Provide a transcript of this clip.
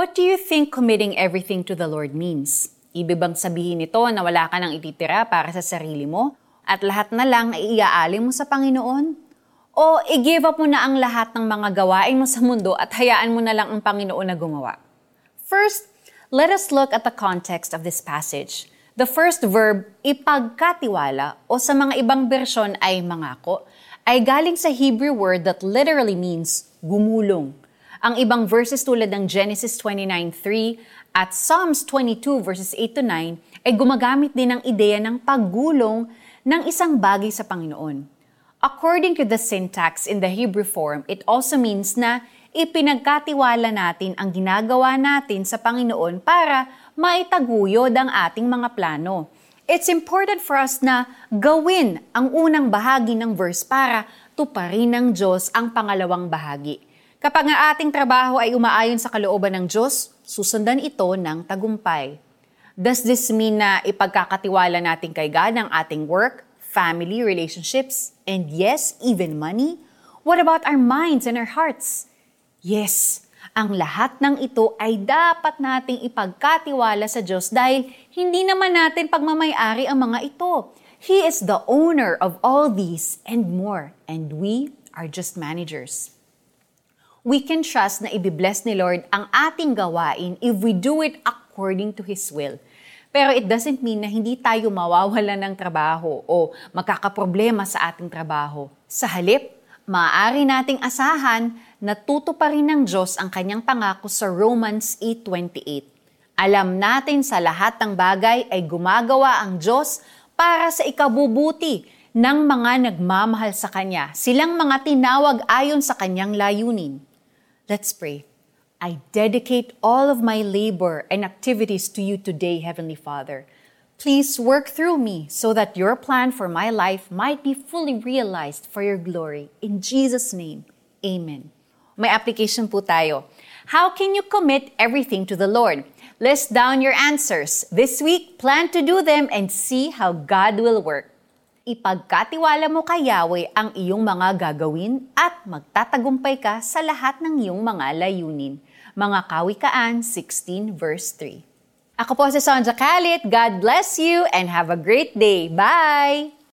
What do you think committing everything to the Lord means? Ibig bang sabihin nito na wala ka nang ititira para sa sarili mo at lahat na lang ay iaalin mo sa Panginoon? O i-give up mo na ang lahat ng mga gawain mo sa mundo at hayaan mo na lang ang Panginoon na gumawa? First, let us look at the context of this passage. The first verb, ipagkatiwala, o sa mga ibang bersyon ay mangako, ay galing sa Hebrew word that literally means gumulong. Ang ibang verses tulad ng Genesis 29.3 at Psalms 22 verses 8 to 9 ay gumagamit din ng ideya ng paggulong ng isang bagay sa Panginoon. According to the syntax in the Hebrew form, it also means na ipinagkatiwala natin ang ginagawa natin sa Panginoon para maitaguyod ang ating mga plano. It's important for us na gawin ang unang bahagi ng verse para tuparin ng Diyos ang pangalawang bahagi. Kapag ang ating trabaho ay umaayon sa kalooban ng Diyos, susundan ito ng tagumpay. Does this mean na ipagkakatiwala natin kay God ang ating work, family, relationships, and yes, even money? What about our minds and our hearts? Yes, ang lahat ng ito ay dapat nating ipagkatiwala sa Diyos dahil hindi naman natin pagmamayari ang mga ito. He is the owner of all these and more, and we are just managers we can trust na ibibless ni Lord ang ating gawain if we do it according to His will. Pero it doesn't mean na hindi tayo mawawala ng trabaho o magkakaproblema sa ating trabaho. Sa halip, maaari nating asahan na tutuparin ng Diyos ang kanyang pangako sa Romans 8.28. Alam natin sa lahat ng bagay ay gumagawa ang Diyos para sa ikabubuti ng mga nagmamahal sa Kanya, silang mga tinawag ayon sa Kanyang layunin. Let's pray. I dedicate all of my labor and activities to you today, Heavenly Father. Please work through me so that your plan for my life might be fully realized for your glory. In Jesus' name, Amen. May application po tayo. How can you commit everything to the Lord? List down your answers. This week, plan to do them and see how God will work ipagkatiwala mo kay Yahweh ang iyong mga gagawin at magtatagumpay ka sa lahat ng iyong mga layunin. Mga Kawikaan 16 verse 3. Ako po si Sonja Kalit. God bless you and have a great day. Bye!